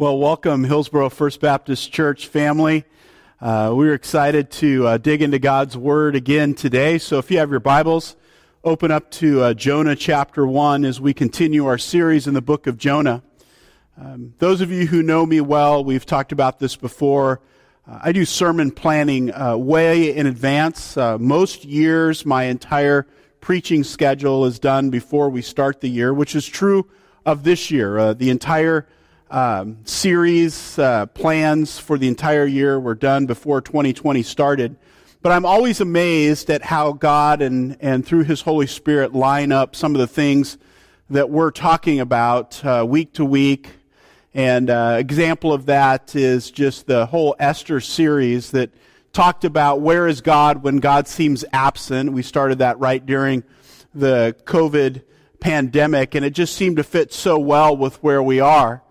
Well, welcome, Hillsboro First Baptist Church family. Uh, we're excited to uh, dig into God's Word again today. So if you have your Bibles, open up to uh, Jonah chapter 1 as we continue our series in the book of Jonah. Um, those of you who know me well, we've talked about this before. Uh, I do sermon planning uh, way in advance. Uh, most years, my entire preaching schedule is done before we start the year, which is true of this year. the entire um, series uh, plans for the entire year were done before 2020 started. But I'm always amazed at how God and, and through His Holy Spirit line up some of the things that we're talking about uh, week to week. And uh, example of that is just the whole Esther series that talked about where is God when God seems absent. We started that right during the COVID pandemic, and it just seemed to fit so well with where we are.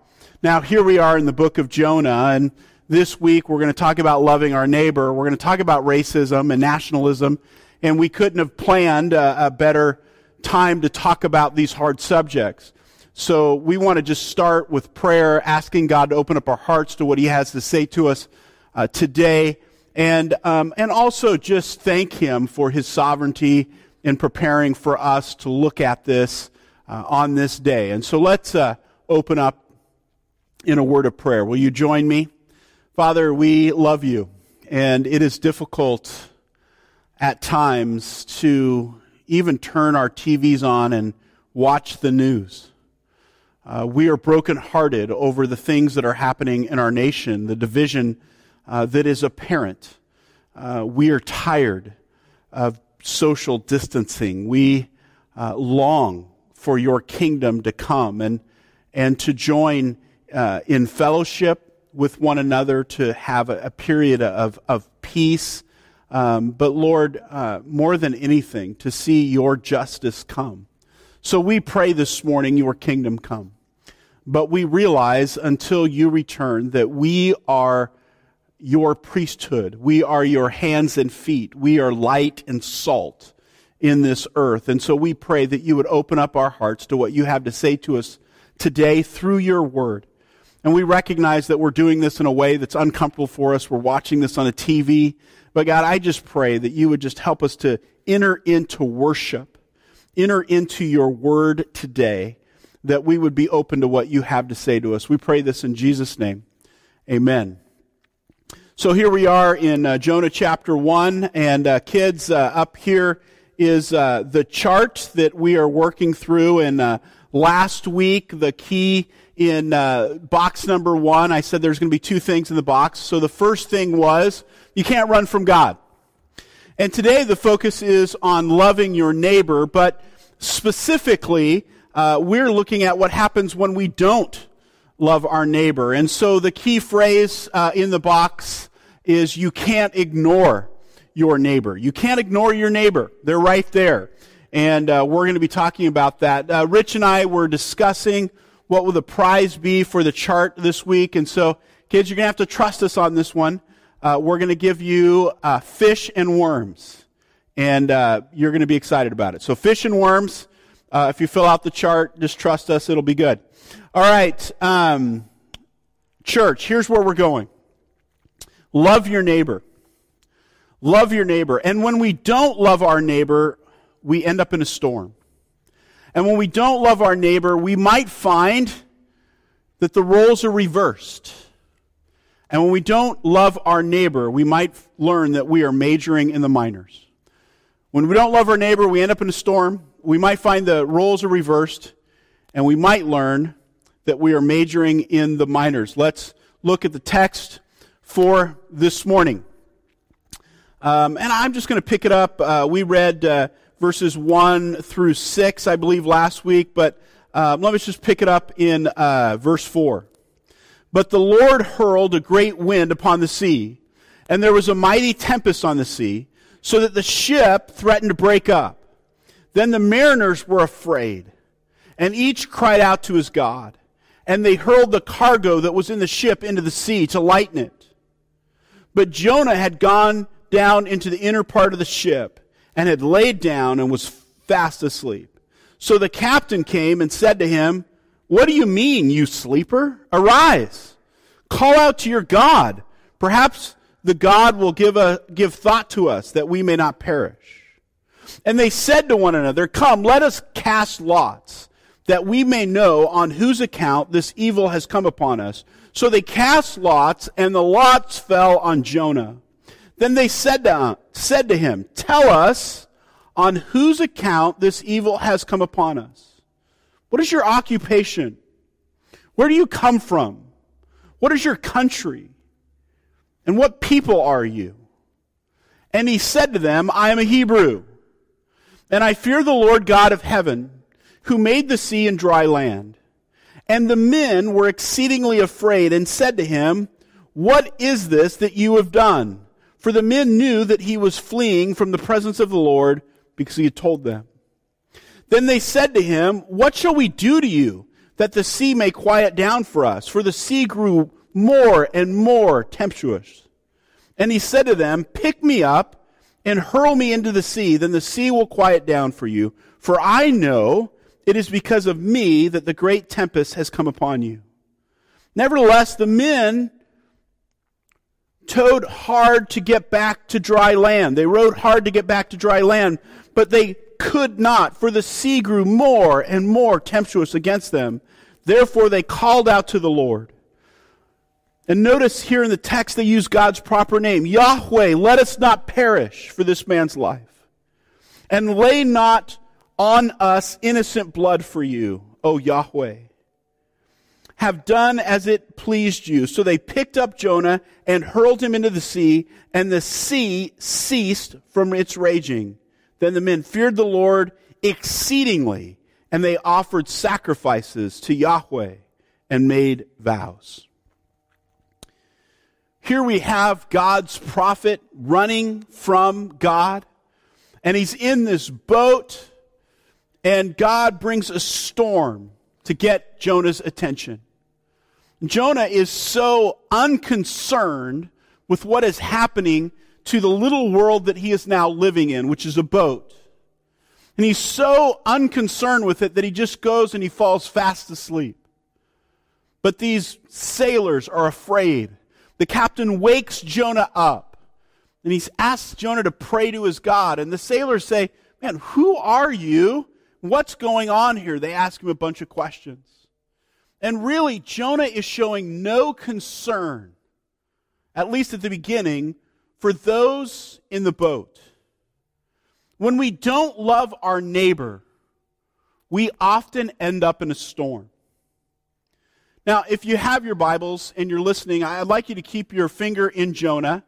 Now, here we are in the book of Jonah, and this week we're going to talk about loving our neighbor. We're going to talk about racism and nationalism, and we couldn't have planned a, a better time to talk about these hard subjects. So we want to just start with prayer, asking God to open up our hearts to what He has to say to us uh, today, and um, and also just thank Him for His sovereignty in preparing for us to look at this uh, on this day. And so let's uh, open up in a word of prayer. Will you join me? Father, we love you, and it is difficult at times to even turn our TVs on and watch the news. Uh, we are brokenhearted over the things that are happening in our nation, the division uh, that is apparent. Uh, we are tired of social distancing. We uh, long for your kingdom to come and, and to join uh, in fellowship with one another, to have a, a period of, of peace. Um, but Lord, uh, more than anything, to see your justice come. So we pray this morning, your kingdom come. But we realize until you return that we are your priesthood. We are your hands and feet. We are light and salt in this earth. And so we pray that you would open up our hearts to what you have to say to us today through your word. And we recognize that we're doing this in a way that's uncomfortable for us. We're watching this on a TV. But God, I just pray that you would just help us to enter into worship, enter into your word today, that we would be open to what you have to say to us. We pray this in Jesus' name. Amen. So here we are in uh, Jonah chapter 1, and uh, kids, uh, up here is uh, the chart that we are working through. And uh, last week, the key in uh, box number one, I said there's going to be two things in the box. So the first thing was you can't run from God. And today the focus is on loving your neighbor, but specifically, uh, we're looking at what happens when we don't love our neighbor. And so the key phrase uh, in the box is you can't ignore your neighbor. You can't ignore your neighbor. They're right there. And uh, we're going to be talking about that. Uh, Rich and I were discussing what will the prize be for the chart this week? And so, kids, you're going to have to trust us on this one. Uh, we're going to give you uh, fish and worms, and uh, you're going to be excited about it. So, fish and worms. Uh, if you fill out the chart, just trust us; it'll be good. All right, um, church. Here's where we're going. Love your neighbor. Love your neighbor. And when we don't love our neighbor, we end up in a storm. And when we don't love our neighbor, we might find that the roles are reversed. And when we don't love our neighbor, we might learn that we are majoring in the minors. When we don't love our neighbor, we end up in a storm. We might find the roles are reversed, and we might learn that we are majoring in the minors. Let's look at the text for this morning. Um, and I'm just going to pick it up. Uh, we read uh, verses 1 through 6, I believe, last week, but uh, let me just pick it up in uh, verse 4. But the Lord hurled a great wind upon the sea, and there was a mighty tempest on the sea, so that the ship threatened to break up. Then the mariners were afraid, and each cried out to his God. And they hurled the cargo that was in the ship into the sea to lighten it. But Jonah had gone down into the inner part of the ship and had laid down and was fast asleep. So the captain came and said to him, What do you mean, you sleeper? Arise, Call out to your God. Perhaps the God will give, a, give thought to us that we may not perish. And they said to one another, Come, let us cast lots, that we may know on whose account this evil has come upon us. So they cast lots, and the lots fell on Jonah. Then they said to, said to him, Tell us on whose account this evil has come upon us. What is your occupation? Where do you come from? What is your country? And what people are you? And he said to them, I am a Hebrew, and I fear the Lord God of heaven, who made the sea and dry land. And the men were exceedingly afraid and said to him, What is this that you have done? For the men knew that he was fleeing from the presence of the Lord because he had told them. Then they said to him, What shall we do to you that the sea may quiet down for us? For the sea grew more and more tempestuous. And he said to them, Pick me up and hurl me into the sea, then the sea will quiet down for you. For I know it is because of me that the great tempest has come upon you. Nevertheless, the men towed hard to get back to dry land. They rowed hard to get back to dry land, but they could not, for the sea grew more and more tempestuous against them. Therefore, they called out to the Lord. And notice here in the text they use God's proper name Yahweh, let us not perish for this man's life. And lay not on us innocent blood for you, O Yahweh. Have done as it pleased you. So they picked up Jonah and hurled him into the sea, and the sea ceased from its raging. Then the men feared the Lord exceedingly, and they offered sacrifices to Yahweh and made vows. Here we have God's prophet running from God, and he's in this boat, and God brings a storm to get Jonah's attention. Jonah is so unconcerned with what is happening to the little world that he is now living in, which is a boat. And he's so unconcerned with it that he just goes and he falls fast asleep. But these sailors are afraid the captain wakes Jonah up and he asks Jonah to pray to his God. And the sailors say, Man, who are you? What's going on here? They ask him a bunch of questions. And really, Jonah is showing no concern, at least at the beginning, for those in the boat. When we don't love our neighbor, we often end up in a storm. Now, if you have your Bibles and you're listening, I'd like you to keep your finger in Jonah,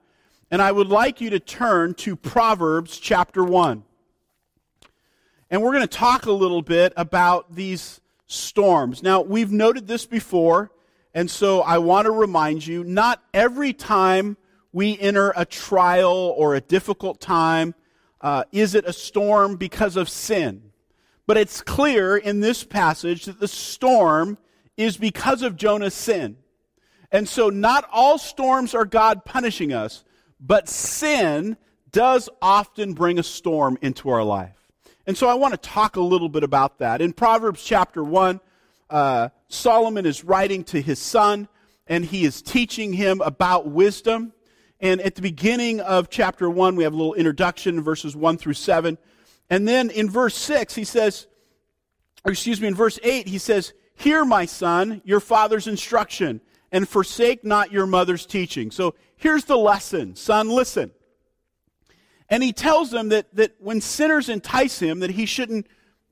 and I would like you to turn to Proverbs chapter 1. And we're going to talk a little bit about these storms. Now, we've noted this before, and so I want to remind you not every time we enter a trial or a difficult time uh, is it a storm because of sin. But it's clear in this passage that the storm is because of Jonah's sin. And so not all storms are God punishing us, but sin does often bring a storm into our life. And so I want to talk a little bit about that. In Proverbs chapter 1, uh, Solomon is writing to his son, and he is teaching him about wisdom. And at the beginning of chapter 1, we have a little introduction, verses 1 through 7. And then in verse 6, he says, or excuse me, in verse 8, he says, Hear, my son, your father's instruction, and forsake not your mother's teaching. So here's the lesson. Son, listen. And he tells them that, that when sinners entice him, that he shouldn't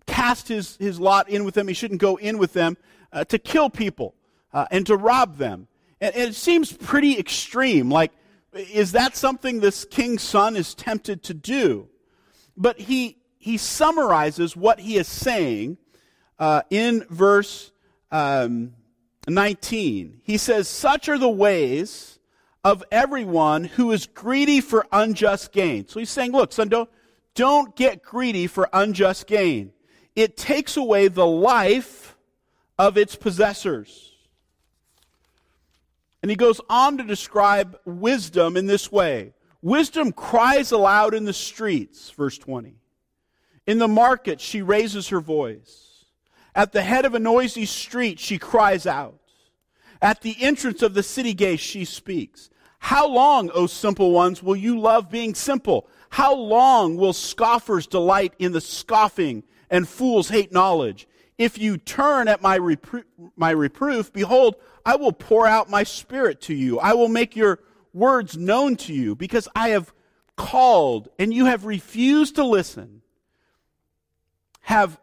cast his, his lot in with them, he shouldn't go in with them uh, to kill people uh, and to rob them. And, and it seems pretty extreme. Like, is that something this king's son is tempted to do? But he, he summarizes what he is saying uh, in verse um, 19. He says, Such are the ways of everyone who is greedy for unjust gain. So he's saying, Look, son, don't, don't get greedy for unjust gain. It takes away the life of its possessors. And he goes on to describe wisdom in this way Wisdom cries aloud in the streets, verse 20. In the market, she raises her voice. At the head of a noisy street, she cries out. At the entrance of the city gate, she speaks. How long, O simple ones, will you love being simple? How long will scoffers delight in the scoffing and fools hate knowledge? If you turn at my, repro- my reproof, behold, I will pour out my spirit to you. I will make your words known to you because I have called and you have refused to listen. Have,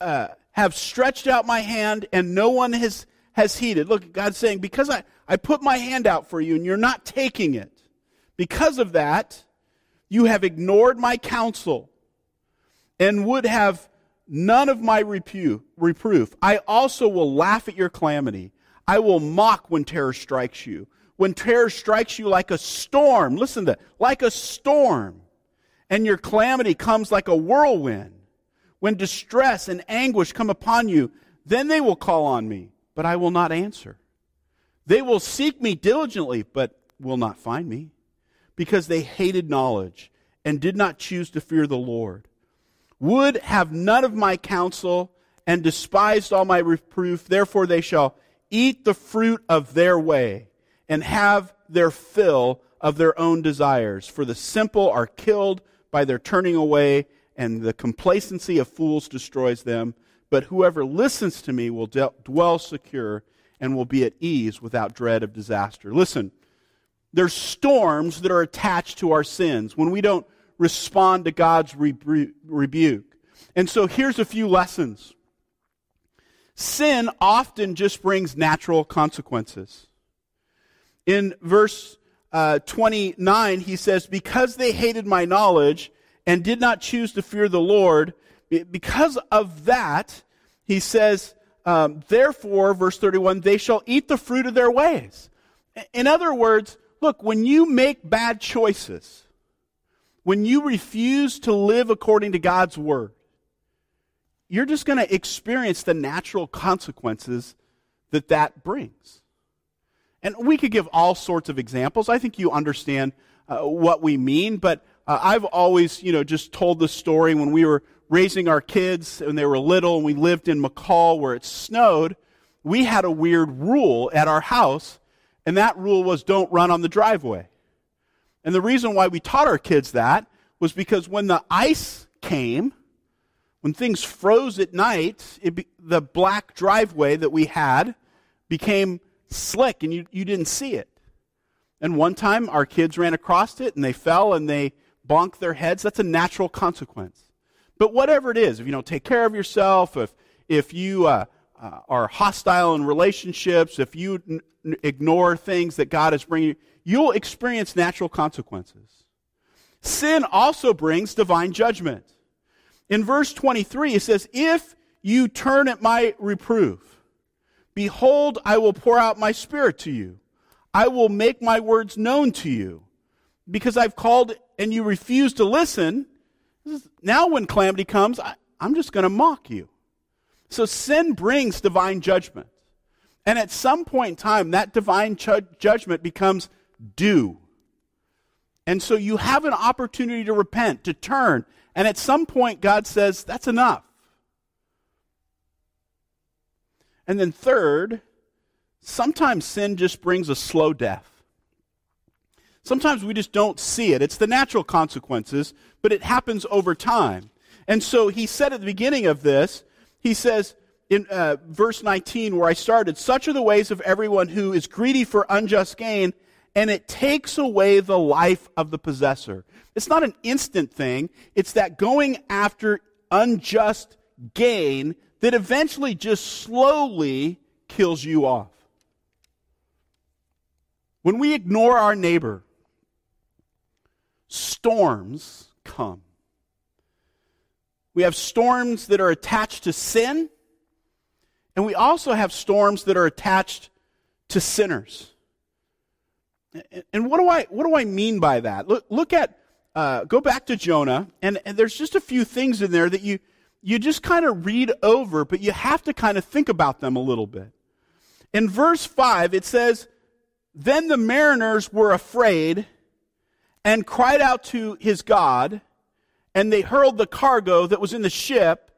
uh, have stretched out my hand and no one has, has heeded. Look, God's saying, because I, I put my hand out for you and you're not taking it, because of that, you have ignored my counsel and would have none of my repu- reproof. I also will laugh at your calamity. I will mock when terror strikes you. When terror strikes you like a storm, listen to that, like a storm, and your calamity comes like a whirlwind. When distress and anguish come upon you, then they will call on me, but I will not answer. They will seek me diligently, but will not find me, because they hated knowledge and did not choose to fear the Lord would have none of my counsel and despised all my reproof. Therefore they shall eat the fruit of their way and have their fill of their own desires. For the simple are killed by their turning away, and the complacency of fools destroys them. But whoever listens to me will dwell secure and will be at ease without dread of disaster. Listen, there's storms that are attached to our sins. When we don't respond to God's rebu- rebuke. And so here's a few lessons. Sin often just brings natural consequences. In verse uh, 29, he says, Because they hated my knowledge and did not choose to fear the Lord, because of that, he says, um, Therefore, verse 31, they shall eat the fruit of their ways. In other words, look, when you make bad choices, when you refuse to live according to God's word, you're just going to experience the natural consequences that that brings. And we could give all sorts of examples. I think you understand uh, what we mean, but uh, I've always, you know, just told the story when we were raising our kids when they were little and we lived in McCall where it snowed. We had a weird rule at our house, and that rule was don't run on the driveway. And the reason why we taught our kids that was because when the ice came, when things froze at night, be, the black driveway that we had became slick and you, you didn't see it. And one time our kids ran across it and they fell and they bonked their heads. That's a natural consequence. But whatever it is, if you don't take care of yourself, if, if you uh, uh, are hostile in relationships, if you n- ignore things that God is bringing you, you'll experience natural consequences. Sin also brings divine judgment. In verse 23, it says, If you turn at my reproof, behold, I will pour out my spirit to you. I will make my words known to you. Because I've called and you refuse to listen, now when calamity comes, I, I'm just going to mock you. So sin brings divine judgment. And at some point in time, that divine ju- judgment becomes due. And so you have an opportunity to repent, to turn. And at some point, God says, that's enough. And then, third, sometimes sin just brings a slow death. Sometimes we just don't see it. It's the natural consequences, but it happens over time. And so he said at the beginning of this, he says in uh, verse 19, where I started, such are the ways of everyone who is greedy for unjust gain and it takes away the life of the possessor. It's not an instant thing, it's that going after unjust gain that eventually just slowly kills you off. When we ignore our neighbor, storms come. We have storms that are attached to sin, and we also have storms that are attached to sinners. And what do I what do I mean by that? Look, look at uh, go back to Jonah, and, and there's just a few things in there that you you just kind of read over, but you have to kind of think about them a little bit. In verse five, it says, "Then the mariners were afraid and cried out to his God, and they hurled the cargo that was in the ship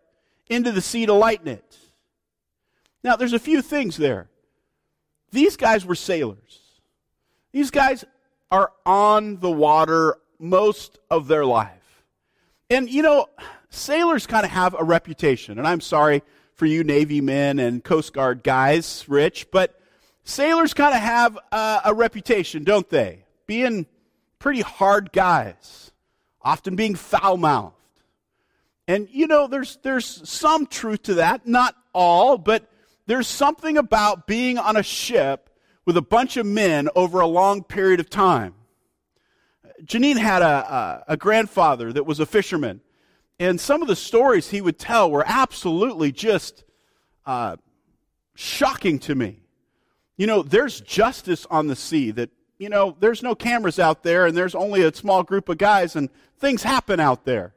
into the sea to lighten it." Now, there's a few things there. these guys were sailors. These guys are on the water most of their life. And, you know, sailors kind of have a reputation. And I'm sorry for you Navy men and Coast Guard guys, Rich, but sailors kind of have a, a reputation, don't they? Being pretty hard guys, often being foul mouthed. And, you know, there's, there's some truth to that, not all, but there's something about being on a ship with a bunch of men over a long period of time. Janine had a, a, a, grandfather that was a fisherman, and some of the stories he would tell were absolutely just uh, shocking to me. You know, there's justice on the sea that, you know, there's no cameras out there, and there's only a small group of guys, and things happen out there.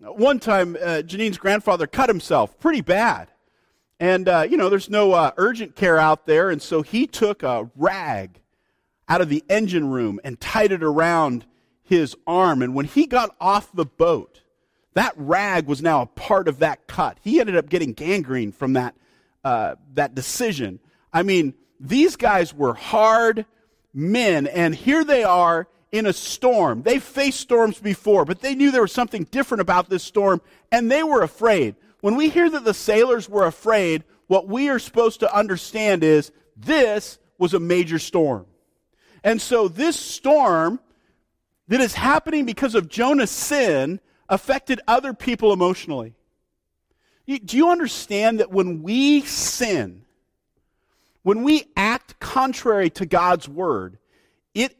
One time, uh, Janine's grandfather cut himself pretty bad. And, uh, you know, there's no uh, urgent care out there, and so he took a rag out of the engine room and tied it around his arm. And when he got off the boat, that rag was now a part of that cut. He ended up getting gangrene from that, uh, that decision. I mean, these guys were hard men, and here they are in a storm. They've faced storms before, but they knew there was something different about this storm, and they were afraid. When we hear that the sailors were afraid, what we are supposed to understand is this was a major storm. And so this storm that is happening because of Jonah's sin affected other people emotionally. Do you understand that when we sin, when we act contrary to God's word, it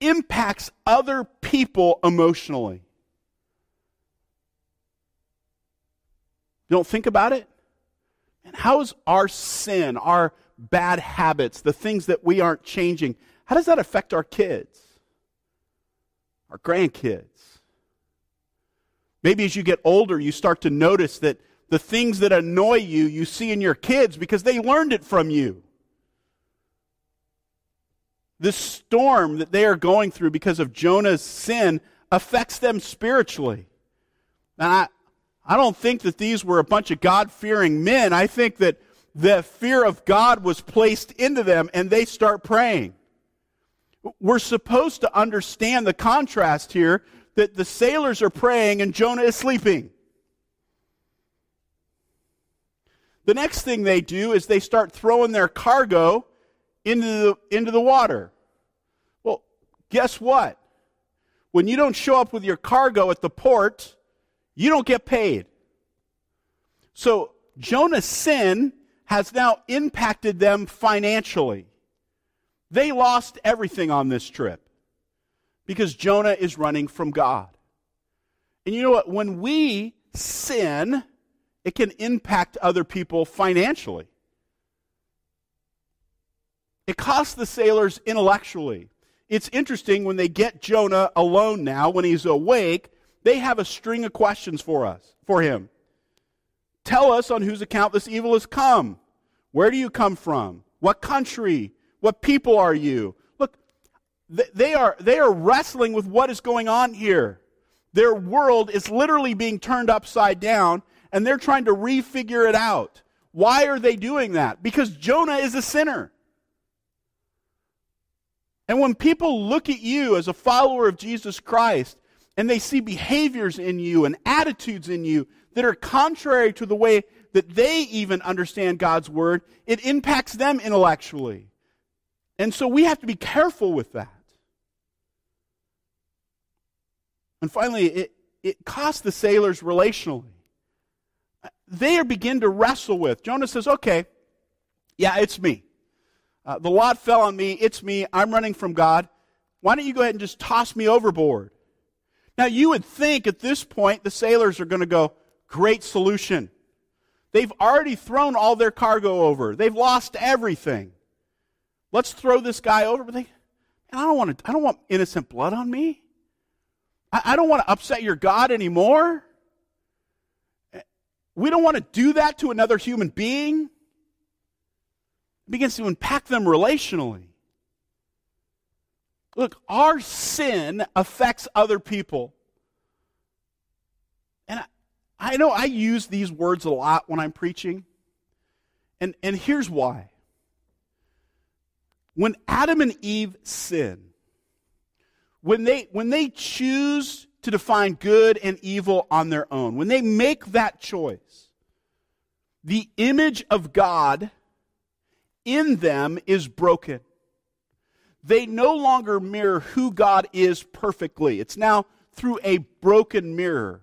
impacts other people emotionally? Don't think about it? And how is our sin, our bad habits, the things that we aren't changing, how does that affect our kids, our grandkids? Maybe as you get older, you start to notice that the things that annoy you, you see in your kids because they learned it from you. This storm that they are going through because of Jonah's sin affects them spiritually. And I, I don't think that these were a bunch of God fearing men. I think that the fear of God was placed into them and they start praying. We're supposed to understand the contrast here that the sailors are praying and Jonah is sleeping. The next thing they do is they start throwing their cargo into the, into the water. Well, guess what? When you don't show up with your cargo at the port, you don't get paid. So Jonah's sin has now impacted them financially. They lost everything on this trip because Jonah is running from God. And you know what? When we sin, it can impact other people financially. It costs the sailors intellectually. It's interesting when they get Jonah alone now, when he's awake, they have a string of questions for us, for him. Tell us on whose account this evil has come. Where do you come from? What country? What people are you? Look, they are, they are wrestling with what is going on here. Their world is literally being turned upside down, and they're trying to refigure it out. Why are they doing that? Because Jonah is a sinner. And when people look at you as a follower of Jesus Christ, and they see behaviors in you and attitudes in you that are contrary to the way that they even understand God's word, it impacts them intellectually. And so we have to be careful with that. And finally, it, it costs the sailors relationally. They begin to wrestle with. Jonah says, okay, yeah, it's me. Uh, the lot fell on me. It's me. I'm running from God. Why don't you go ahead and just toss me overboard? Now, you would think at this point the sailors are going to go, great solution. They've already thrown all their cargo over. They've lost everything. Let's throw this guy over. But they, I don't want to, I don't want innocent blood on me. I, I don't want to upset your God anymore. We don't want to do that to another human being. Begins to impact them relationally. Look, our sin affects other people. And I, I know I use these words a lot when I'm preaching. And, and here's why. when Adam and Eve sin, when they, when they choose to define good and evil on their own, when they make that choice, the image of God in them is broken. They no longer mirror who God is perfectly. It's now through a broken mirror.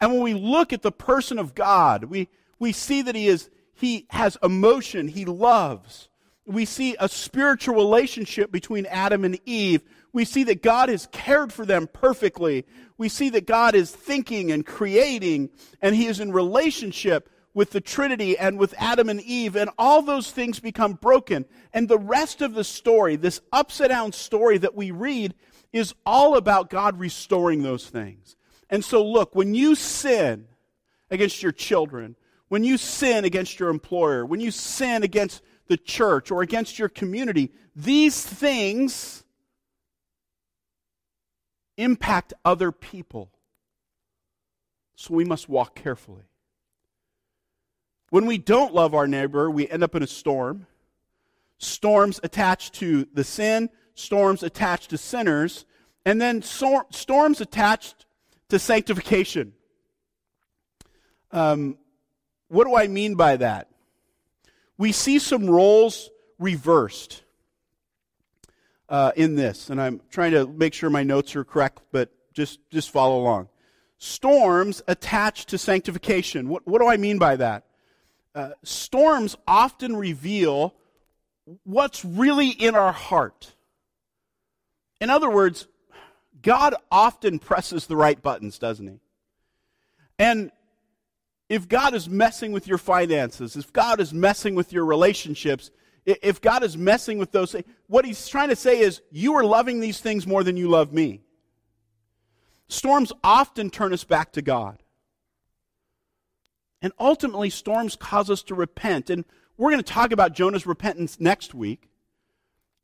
And when we look at the person of God, we, we see that he is, he has emotion, he loves. We see a spiritual relationship between Adam and Eve. We see that God has cared for them perfectly. We see that God is thinking and creating, and he is in relationship with the Trinity and with Adam and Eve, and all those things become broken. And the rest of the story, this upside down story that we read, is all about God restoring those things. And so, look, when you sin against your children, when you sin against your employer, when you sin against the church or against your community, these things impact other people. So we must walk carefully. When we don't love our neighbor, we end up in a storm. Storms attached to the sin, storms attached to sinners, and then storms attached to sanctification. Um, what do I mean by that? We see some roles reversed uh, in this, and I'm trying to make sure my notes are correct, but just, just follow along. Storms attached to sanctification. What, what do I mean by that? Uh, storms often reveal what's really in our heart. In other words, God often presses the right buttons, doesn't he? And if God is messing with your finances, if God is messing with your relationships, if God is messing with those things, what he's trying to say is, you are loving these things more than you love me. Storms often turn us back to God. And ultimately, storms cause us to repent. And we're going to talk about Jonah's repentance next week.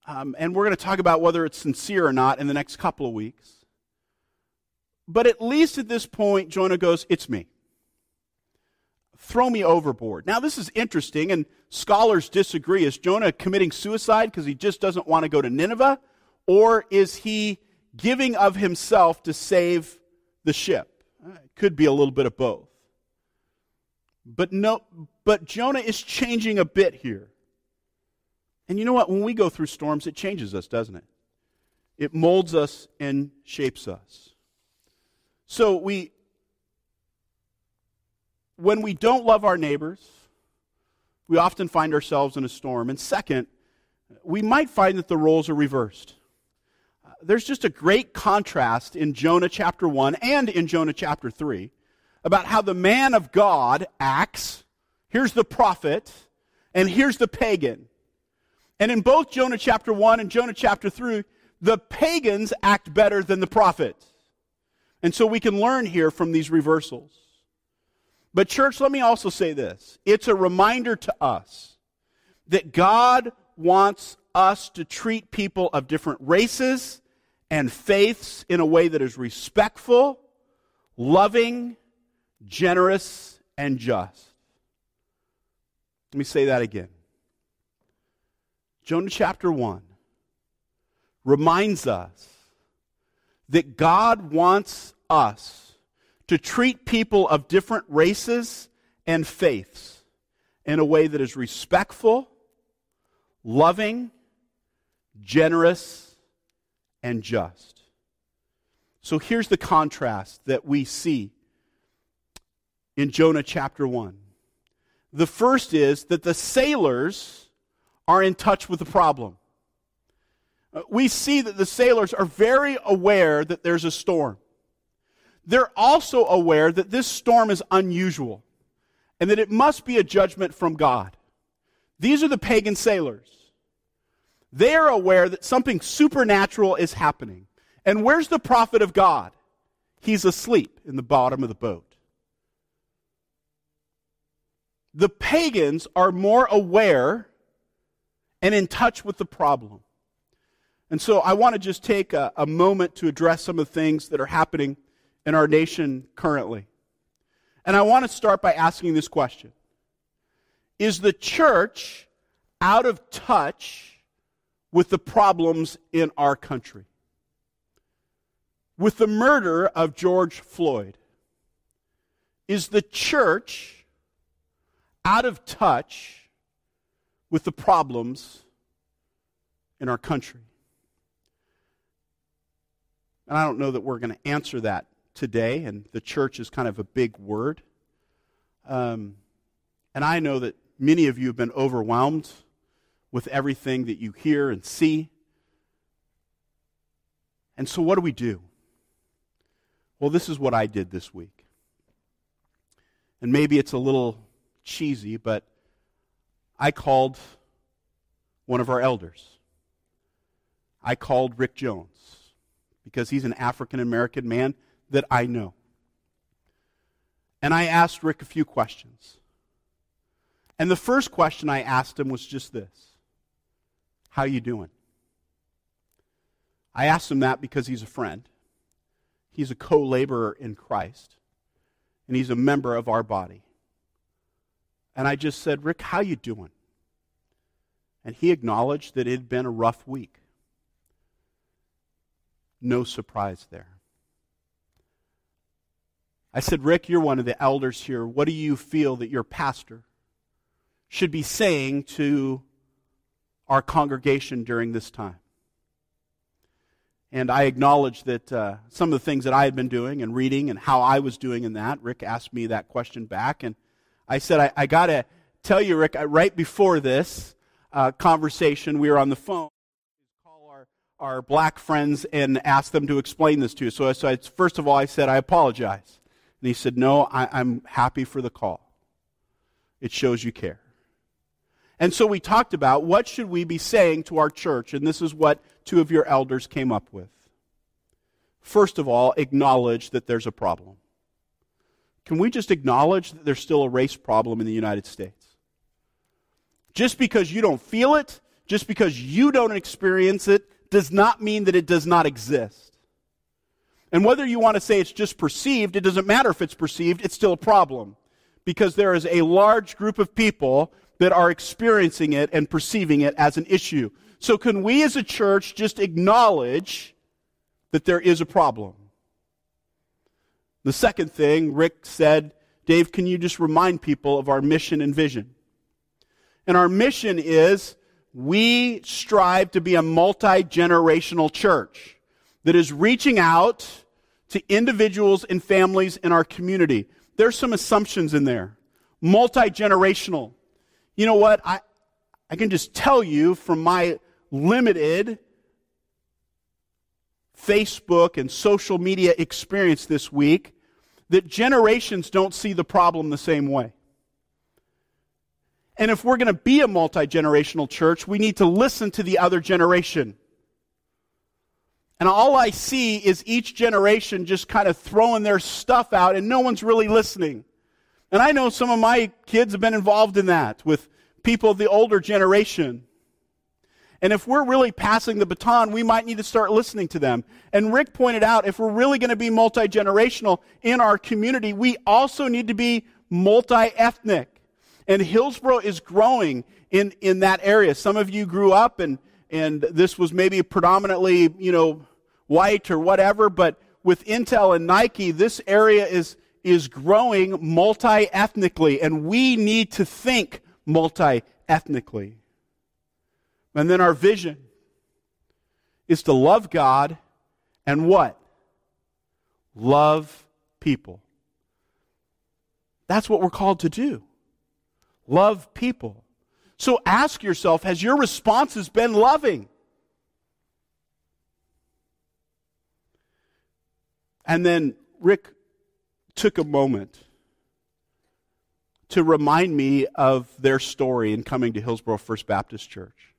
Um, and we're going to talk about whether it's sincere or not in the next couple of weeks. But at least at this point, Jonah goes, It's me. Throw me overboard. Now, this is interesting, and scholars disagree. Is Jonah committing suicide because he just doesn't want to go to Nineveh? Or is he giving of himself to save the ship? Uh, it could be a little bit of both. But no, but Jonah is changing a bit here. And you know what? When we go through storms, it changes us, doesn't it? It molds us and shapes us. So we, when we don't love our neighbors, we often find ourselves in a storm. And second, we might find that the roles are reversed. there's just a great contrast in Jonah chapter 1 and in Jonah chapter 3 about how the man of God acts. Here's the prophet, and here's the pagan. And in both Jonah chapter 1 and Jonah chapter 3, the pagans act better than the prophet. And so we can learn here from these reversals. But, church, let me also say this it's a reminder to us that God wants us to treat people of different races and faiths in a way that is respectful, loving, generous, and just. Let me say that again. Jonah chapter 1 reminds us that God wants us to treat people of different races and faiths in a way that is respectful, loving, generous, and just. So here's the contrast that we see in Jonah chapter 1. The first is that the sailors are in touch with the problem. Uh, we see that the sailors are very aware that there's a storm. They're also aware that this storm is unusual and that it must be a judgment from God. These are the pagan sailors. They are aware that something supernatural is happening. And where's the prophet of God? He's asleep in the bottom of the boat. The pagans are more aware and in touch with the problem. And so I want to just take a, a, moment to address some of the things that are happening in our nation currently. And I want to start by asking this question Is the church out of touch with the problems in our country. With the murder of George Floyd, is the church out of touch with the problems in our country? And I don't know that we're going to answer that today, and the church is kind of a big word. Um, and I know that many of you have been overwhelmed with everything that you hear and see. And so, what do we do? Well, this is what I did this week. And maybe it's a little cheesy, but I called one of our elders. I called Rick Jones because he's an African American man that I know. And I asked Rick a few questions. And the first question I asked him was just this How you doing? I asked him that because he's a friend. He's a co laborer in Christ. And he's a member of our body. And I just said, Rick, how you doing? And he acknowledged that it had been a rough week. No surprise there. I said, Rick, you're one of the elders here. What do you feel that your pastor should be saying to our congregation during this time? And I acknowledged that uh, some of the things that I had been doing and reading and how I was doing in that, Rick asked me that question back. And I said, I, I got to tell you, Rick, right before this uh, conversation, we were on the phone Call our, our black friends and ask them to explain this to you. So, so I, first of all, I said, I apologize. And he said, No, I, I'm happy for the call. It shows you care. And so we talked about what should we be saying to our church, and this is what two of your elders came up with. First of all, acknowledge that there's a problem. Can we just acknowledge that there's still a race problem in the United States? Just because you don't feel it, just because you don't experience it, does not mean that it does not exist. And whether you want to say it's just perceived, it doesn't matter if it's perceived, it's still a problem. Because there is a large group of people that are experiencing it and perceiving it as an issue. So, can we as a church just acknowledge that there is a problem? The second thing, Rick said, Dave, can you just remind people of our mission and vision? And our mission is we strive to be a multi generational church that is reaching out to individuals and families in our community. There's some assumptions in there. Multi generational. You know what? I, I can just tell you from my limited Facebook and social media experience this week that generations don't see the problem the same way. And if we're going to be a multi generational church, we need to listen to the other generation. And all I see is each generation just kind of throwing their stuff out and no one's really listening. And I know some of my kids have been involved in that with people of the older generation. And if we're really passing the baton, we might need to start listening to them. And Rick pointed out if we're really going to be multi generational in our community, we also need to be multi ethnic. And Hillsboro is growing in, in that area. Some of you grew up and, and this was maybe predominantly, you know, white or whatever, but with Intel and Nike, this area is, is growing multi ethnically, and we need to think multi ethnically. And then our vision is to love God and what? Love people. That's what we're called to do love people. So ask yourself has your responses been loving? And then Rick took a moment to remind me of their story in coming to Hillsboro First Baptist Church.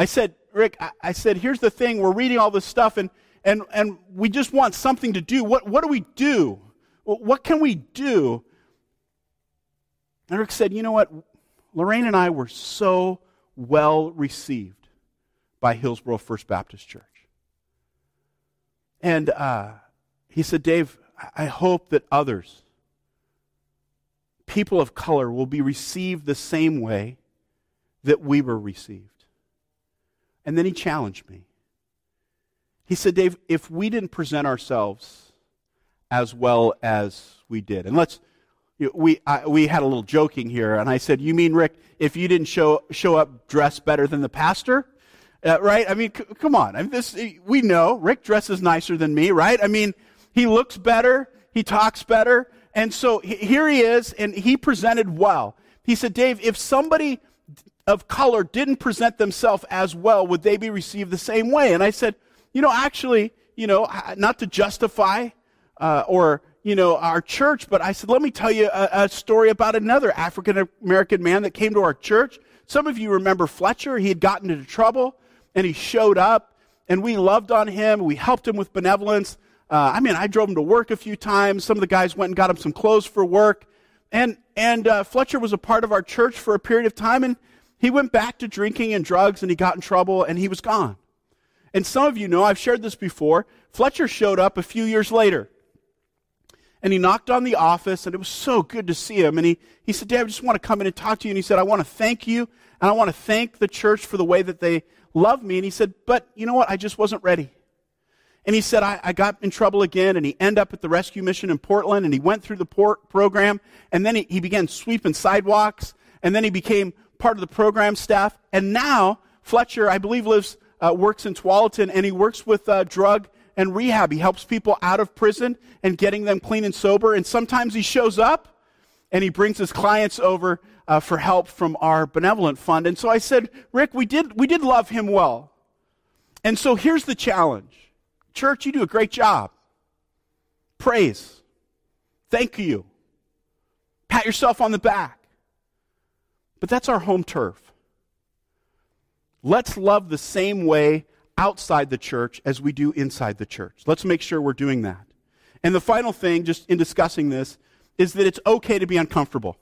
I said, Rick, I, I said, here's the thing. We're reading all this stuff and, and, and we just want something to do. What, what do we do? What can we do and Rick said, You know what? Lorraine and I were so well received by Hillsboro First Baptist Church. And uh, he said, Dave, I hope that others, people of color, will be received the same way that we were received. And then he challenged me. He said, Dave, if we didn't present ourselves as well as we did, and let's, we, I, we had a little joking here, and I said, You mean, Rick, if you didn't show, show up dressed better than the pastor? Uh, right? I mean, c- come on. I mean, this, we know Rick dresses nicer than me, right? I mean, he looks better, he talks better. And so here he is, and he presented well. He said, Dave, if somebody of color didn't present themselves as well, would they be received the same way? And I said, you know, actually, you know, not to justify uh, or, you know, our church, but I said, let me tell you a, a story about another African American man that came to our church. Some of you remember Fletcher. He had gotten into trouble and he showed up and we loved on him. We helped him with benevolence. Uh, I mean, I drove him to work a few times. Some of the guys went and got him some clothes for work. And, and uh, Fletcher was a part of our church for a period of time, and he went back to drinking and drugs, and he got in trouble, and he was gone. And some of you know, I've shared this before, Fletcher showed up a few years later. And he knocked on the office, and it was so good to see him. And he, he said, Dad, I just want to come in and talk to you. And he said, I want to thank you, and I want to thank the church for the way that they love me. And he said, But you know what? I just wasn't ready. And he said, I, I, got in trouble again, and he ended up at the rescue mission in Portland, and he went through the port program, and then he, he began sweeping sidewalks, and then he became part of the program staff. And now, Fletcher, I believe, lives, uh, works in Tualatin, and he works with uh, drug and rehab. He helps people out of prison and getting them clean and sober. And sometimes he shows up, and he brings his clients over uh, for help from our benevolent fund. And so I said, Rick, we did, we did love him well. And so here's the challenge Church, you do a great job. Praise. Thank you. Pat yourself on the back. But that's our home turf. Let's love the same way outside the church as we do inside the church. Let's make sure we're doing that. And the final thing, just in discussing this, is that it's okay to be uncomfortable.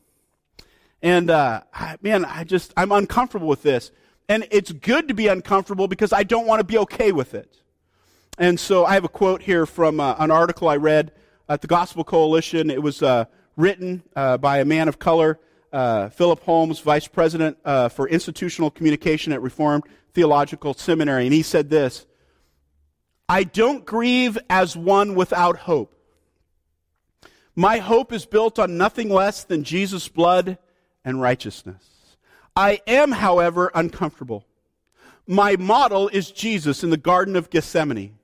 And uh, man, I just I'm uncomfortable with this, and it's good to be uncomfortable because I don't want to be okay with it. And so I have a quote here from uh, an article I read at the Gospel Coalition. It was uh, written uh, by a man of color, uh, Philip Holmes, Vice President uh, for Institutional Communication at Reformed Theological Seminary. And he said this I don't grieve as one without hope. My hope is built on nothing less than Jesus' blood and righteousness. I am, however, uncomfortable. My model is Jesus in the Garden of Gethsemane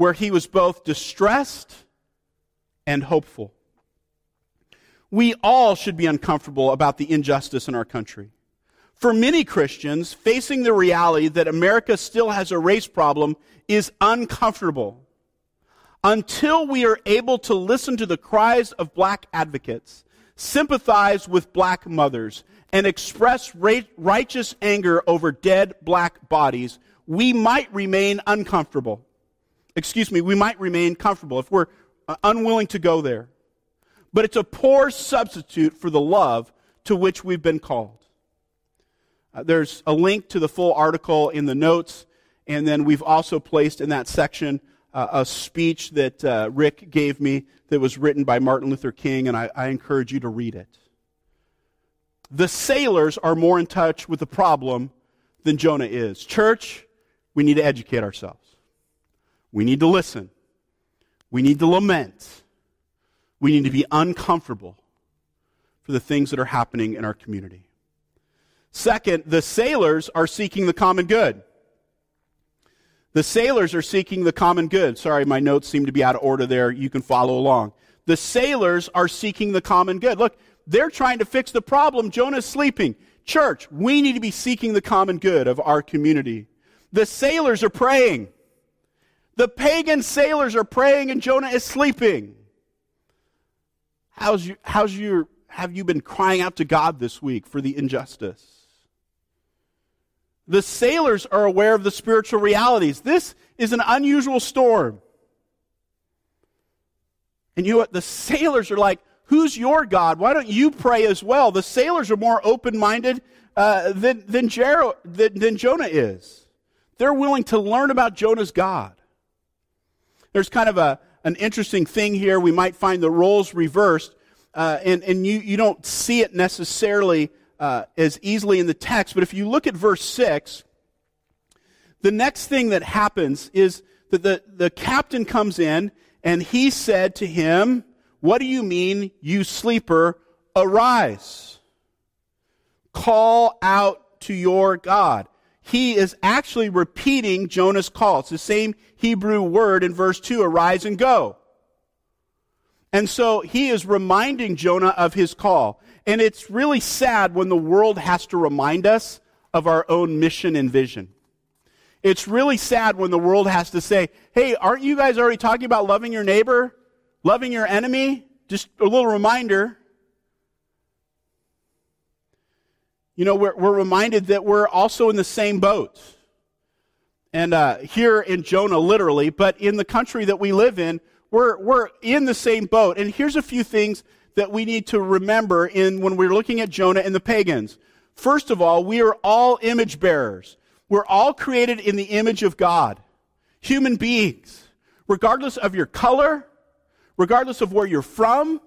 where he was both distressed and hopeful. We all should be uncomfortable about the injustice in our country. For many Christians, facing the reality that America still has a race problem is uncomfortable. Until we are able to listen to the cries of black advocates, sympathize with black mothers, and express righteous anger over dead black bodies, we might remain uncomfortable excuse me, we might remain comfortable if we're uh, unwilling to go there. But it's a poor substitute for the love to which we've been called. Uh, there's a link to the full article in the notes, and then we've also placed in that section uh, a speech that uh, Rick gave me that was written by Martin Luther King, and I, I encourage you to read it. The sailors are more in touch with the problem than Jonah is. Church, we need to educate ourselves. We need to listen. We need to lament. We need to be uncomfortable for the things that are happening in our community. Second, the sailors are seeking the common good. The sailors are seeking the common good. Sorry, my notes seem to be out of order there. You can follow along. The sailors are seeking the common good. Look, they're trying to fix the problem. Jonah's sleeping. Church, we need to be seeking the common good of our community. The sailors are praying. The pagan sailors are praying and Jonah is sleeping. How's you, how's your, have you been crying out to God this week for the injustice? The sailors are aware of the spiritual realities. This is an unusual storm. And you know what? The sailors are like, Who's your God? Why don't you pray as well? The sailors are more open minded uh, than, than, than, than Jonah is. They're willing to learn about Jonah's God. There's kind of a, an interesting thing here. We might find the roles reversed, uh, and, and you, you don't see it necessarily uh, as easily in the text. But if you look at verse 6, the next thing that happens is that the, the captain comes in and he said to him, What do you mean, you sleeper? Arise. Call out to your God. He is actually repeating Jonah's call. It's the same Hebrew word in verse 2 arise and go. And so he is reminding Jonah of his call. And it's really sad when the world has to remind us of our own mission and vision. It's really sad when the world has to say, hey, aren't you guys already talking about loving your neighbor, loving your enemy? Just a little reminder. You know, we're, we're reminded that we're also in the same boat. And uh, here in Jonah, literally, but in the country that we live in, we're, we're in the same boat. And here's a few things that we need to remember in when we're looking at Jonah and the pagans. First of all, we are all image bearers. We're all created in the image of God. Human beings. Regardless of your color, regardless of where you're from,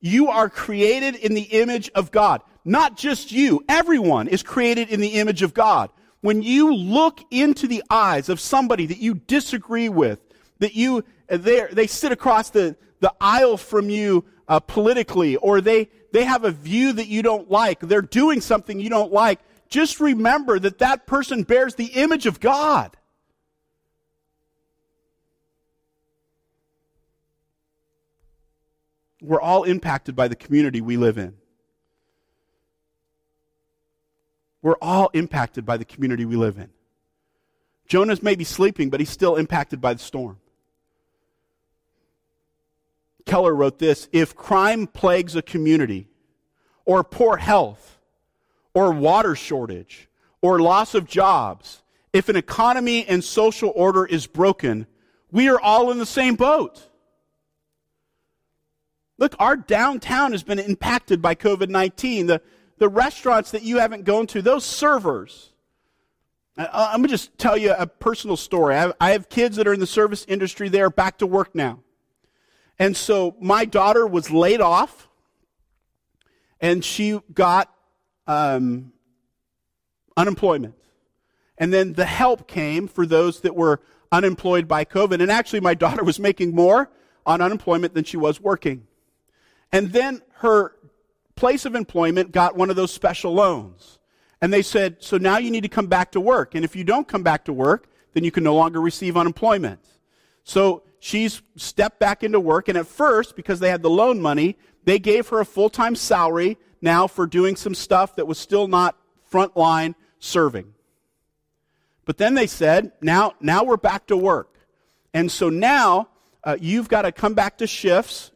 you are created in the image of God. Not just you. Everyone is created in the image of God. When you look into the eyes of somebody that you disagree with, that you, they sit across the, the aisle from you uh, politically, or they, they have a view that you don't like, they're doing something you don't like, just remember that that person bears the image of God. We're all impacted by the community we live in. We're all impacted by the community we live in. Jonah's maybe sleeping, but he's still impacted by the storm. Keller wrote this If crime plagues a community, or poor health, or water shortage, or loss of jobs, if an economy and social order is broken, we are all in the same boat. Look, our downtown has been impacted by COVID 19. The, the restaurants that you haven't gone to, those servers. I'm going to just tell you a personal story. I have, I have kids that are in the service industry, they are back to work now. And so my daughter was laid off, and she got um, unemployment. And then the help came for those that were unemployed by COVID. And actually, my daughter was making more on unemployment than she was working. And then her place of employment got one of those special loans. And they said, so now you need to come back to work. And if you don't come back to work, then you can no longer receive unemployment. So she's stepped back into work. And at first, because they had the loan money, they gave her a full time salary now for doing some stuff that was still not frontline serving. But then they said, now, now we're back to work. And so now uh, you've got to come back to shifts,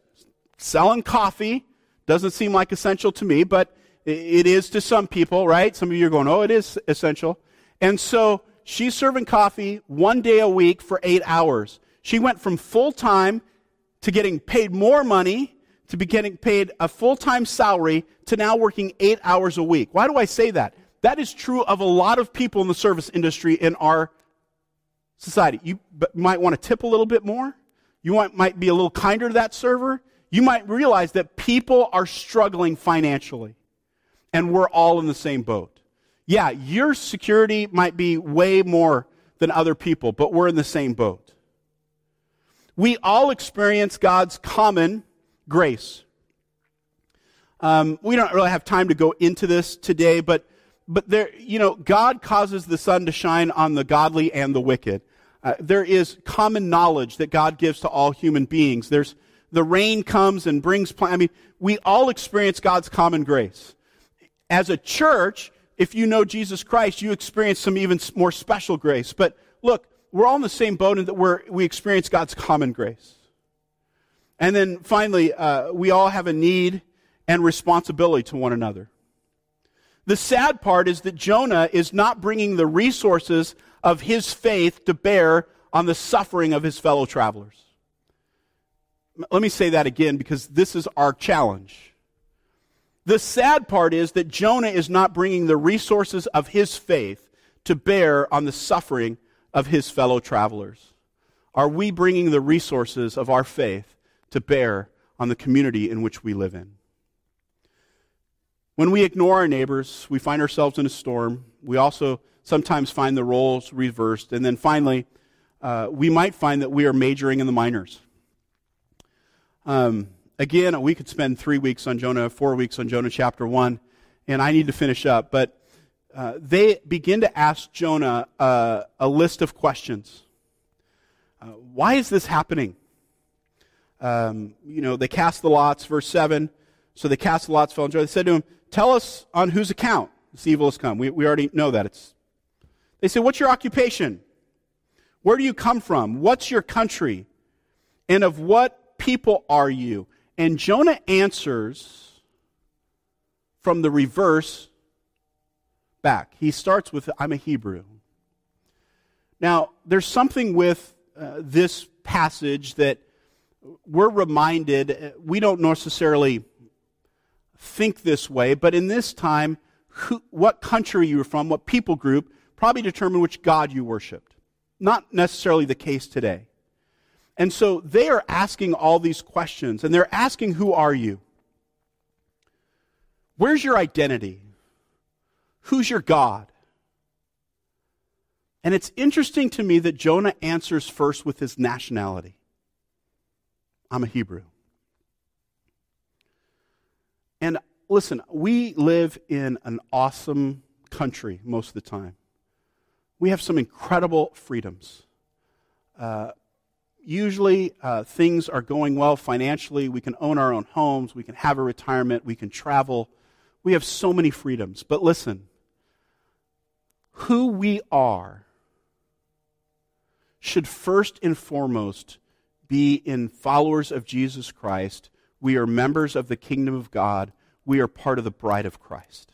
selling coffee. Doesn't seem like essential to me, but it is to some people, right? Some of you are going, oh, it is essential. And so she's serving coffee one day a week for eight hours. She went from full time to getting paid more money to be getting paid a full time salary to now working eight hours a week. Why do I say that? That is true of a lot of people in the service industry in our society. You might want to tip a little bit more. You might, might be a little kinder to that server. You might realize that people are struggling financially, and we're all in the same boat. Yeah, your security might be way more than other people, but we're in the same boat we all experience God's common grace. Um, we don't really have time to go into this today, but but there, you know, God causes the sun to shine on the godly and the wicked. Uh, there is common knowledge that God gives to all human beings. There's the rain comes and brings. Plant. I mean, we all experience God's common grace. As a church, if you know Jesus Christ, you experience some even more special grace. But look, we're all in the same boat in that we we experience God's common grace. And then finally, uh, we all have a need and responsibility to one another. The sad part is that Jonah is not bringing the resources of his faith to bear on the suffering of his fellow travelers. Let me say that again because this is our challenge. The sad part is that Jonah is not bringing the resources of his faith to bear on the suffering of his fellow travelers? Are we bringing the resources of our faith to bear on the community in which we live in? When we ignore our neighbors, we find ourselves in a storm. We also sometimes find the roles reversed. And then finally, uh, we might find that we are majoring in the minors. Um, again, we could spend three weeks on Jonah, four weeks on Jonah chapter 1, and I need to finish up. But uh, they begin to ask Jonah uh, a list of questions. Uh, why is this happening? Um, you know, they cast the lots, verse 7. So they cast the lots, fell on Jonah. They said to him, Tell us on whose account this evil has come. We, we already know that. It's, they said, What's your occupation? Where do you come from? What's your country? And of what people are you? And Jonah answers from the reverse back. He starts with, I'm a Hebrew. Now, there's something with uh, this passage that we're reminded, uh, we don't necessarily think this way, but in this time, who, what country you were from, what people group, probably determine which God you worshiped. Not necessarily the case today. And so they are asking all these questions, and they're asking, Who are you? Where's your identity? Who's your God? And it's interesting to me that Jonah answers first with his nationality I'm a Hebrew. And listen, we live in an awesome country most of the time. We have some incredible freedoms. Uh, usually, uh, things are going well financially. We can own our own homes. We can have a retirement. We can travel. We have so many freedoms. But listen, who we are should first and foremost be in followers of Jesus Christ. We are members of the kingdom of God. We are part of the bride of Christ.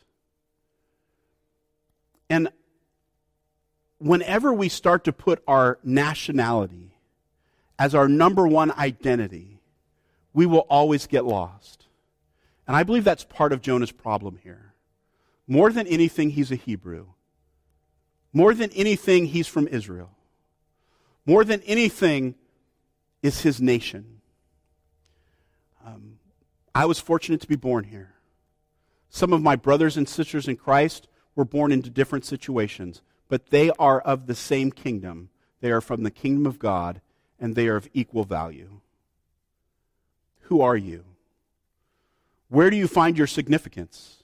And whenever we start to put our nationality as our number one identity, we will always get lost. And I believe that's part of Jonah's problem here. More than anything, he's a Hebrew. More than anything, he's from Israel. More than anything, is his nation. Um, I was fortunate to be born here. Some of my brothers and sisters in Christ were born into different situations, but they are of the same kingdom. They are from the kingdom of God, and they are of equal value. Who are you? Where do you find your significance?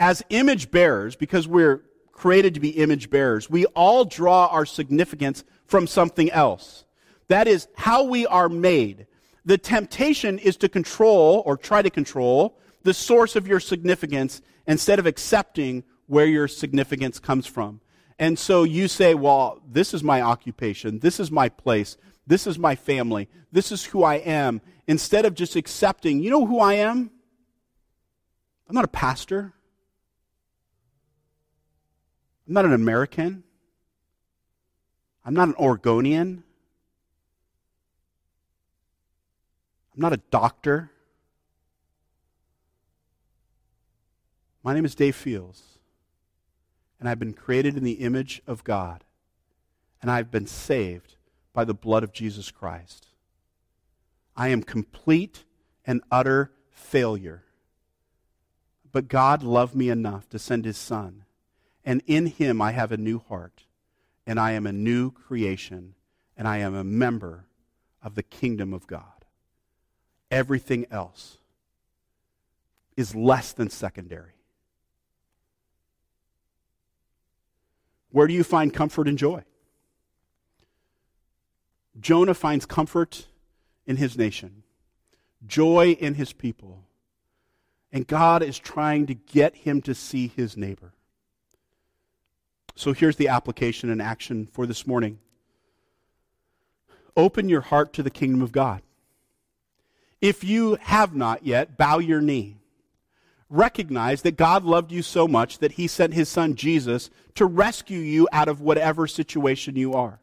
As image bearers, because we're created to be image bearers, we all draw our significance from something else. That is how we are made. The temptation is to control or try to control the source of your significance instead of accepting where your significance comes from. And so you say, well, this is my occupation. This is my place. This is my family. This is who I am. Instead of just accepting, you know who I am? I'm not a pastor. I'm not an American. I'm not an Oregonian. I'm not a doctor. My name is Dave Fields, and I've been created in the image of God, and I've been saved by the blood of Jesus Christ. I am complete and utter failure. But God loved me enough to send his Son, and in him I have a new heart, and I am a new creation, and I am a member of the kingdom of God everything else is less than secondary. Where do you find comfort and joy? Jonah finds comfort in his nation, joy in his people, and God is trying to get him to see his neighbor. So here's the application and action for this morning. Open your heart to the kingdom of God. If you have not yet, bow your knee. Recognize that God loved you so much that he sent his son Jesus to rescue you out of whatever situation you are.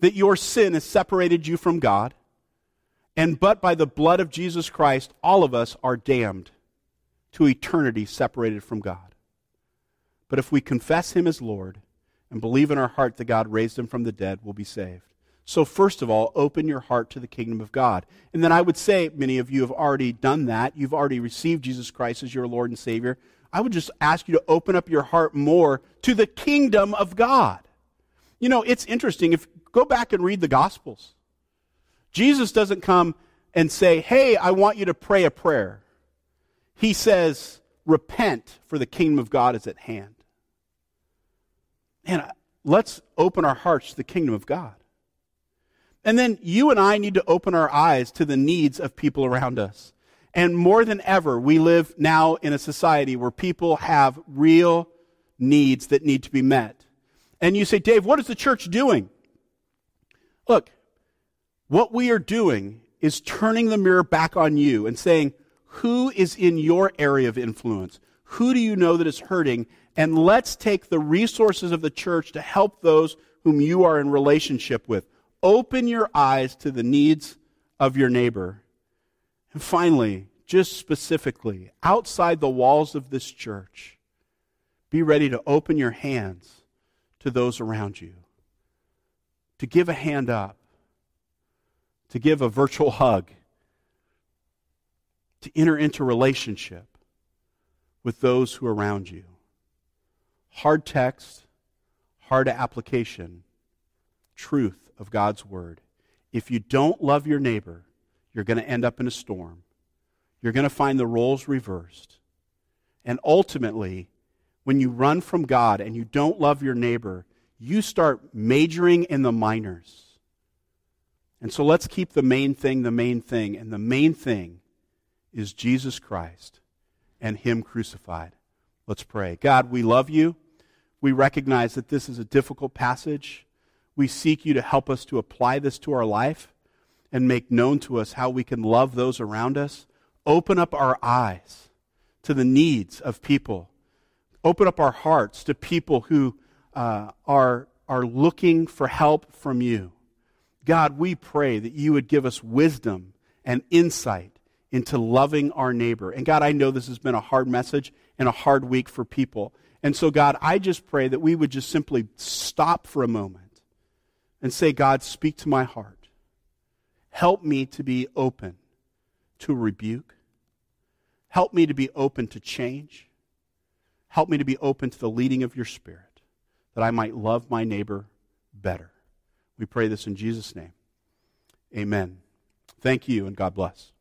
That your sin has separated you from God, and but by the blood of Jesus Christ, all of us are damned to eternity separated from God. But if we confess him as Lord and believe in our heart that God raised him from the dead, we'll be saved. So, first of all, open your heart to the kingdom of God. And then I would say, many of you have already done that. You've already received Jesus Christ as your Lord and Savior. I would just ask you to open up your heart more to the kingdom of God. You know, it's interesting. If go back and read the Gospels, Jesus doesn't come and say, Hey, I want you to pray a prayer. He says, Repent, for the kingdom of God is at hand. And let's open our hearts to the kingdom of God. And then you and I need to open our eyes to the needs of people around us. And more than ever, we live now in a society where people have real needs that need to be met. And you say, Dave, what is the church doing? Look, what we are doing is turning the mirror back on you and saying, who is in your area of influence? Who do you know that is hurting? And let's take the resources of the church to help those whom you are in relationship with. Open your eyes to the needs of your neighbor. And finally, just specifically, outside the walls of this church, be ready to open your hands to those around you, to give a hand up, to give a virtual hug, to enter into relationship with those who are around you. Hard text, hard application, truth of God's word. If you don't love your neighbor, you're going to end up in a storm. You're going to find the roles reversed. And ultimately, when you run from God and you don't love your neighbor, you start majoring in the minors. And so let's keep the main thing the main thing. And the main thing is Jesus Christ and Him crucified. Let's pray. God, we love you. We recognize that this is a difficult passage. We seek you to help us to apply this to our life and make known to us how we can love those around us. Open up our eyes to the needs of people. Open up our hearts to people who uh, are, are looking for help from you. God, we pray that you would give us wisdom and insight into loving our neighbor. And God, I know this has been a hard message and a hard week for people. And so, God, I just pray that we would just simply stop for a moment and say, God, speak to my heart. Help me to be open to rebuke. Help me to be open to change. Help me to be open to the leading of your Spirit, that I might love my neighbor better. We pray this in Jesus' name. Amen. Thank you, and God bless.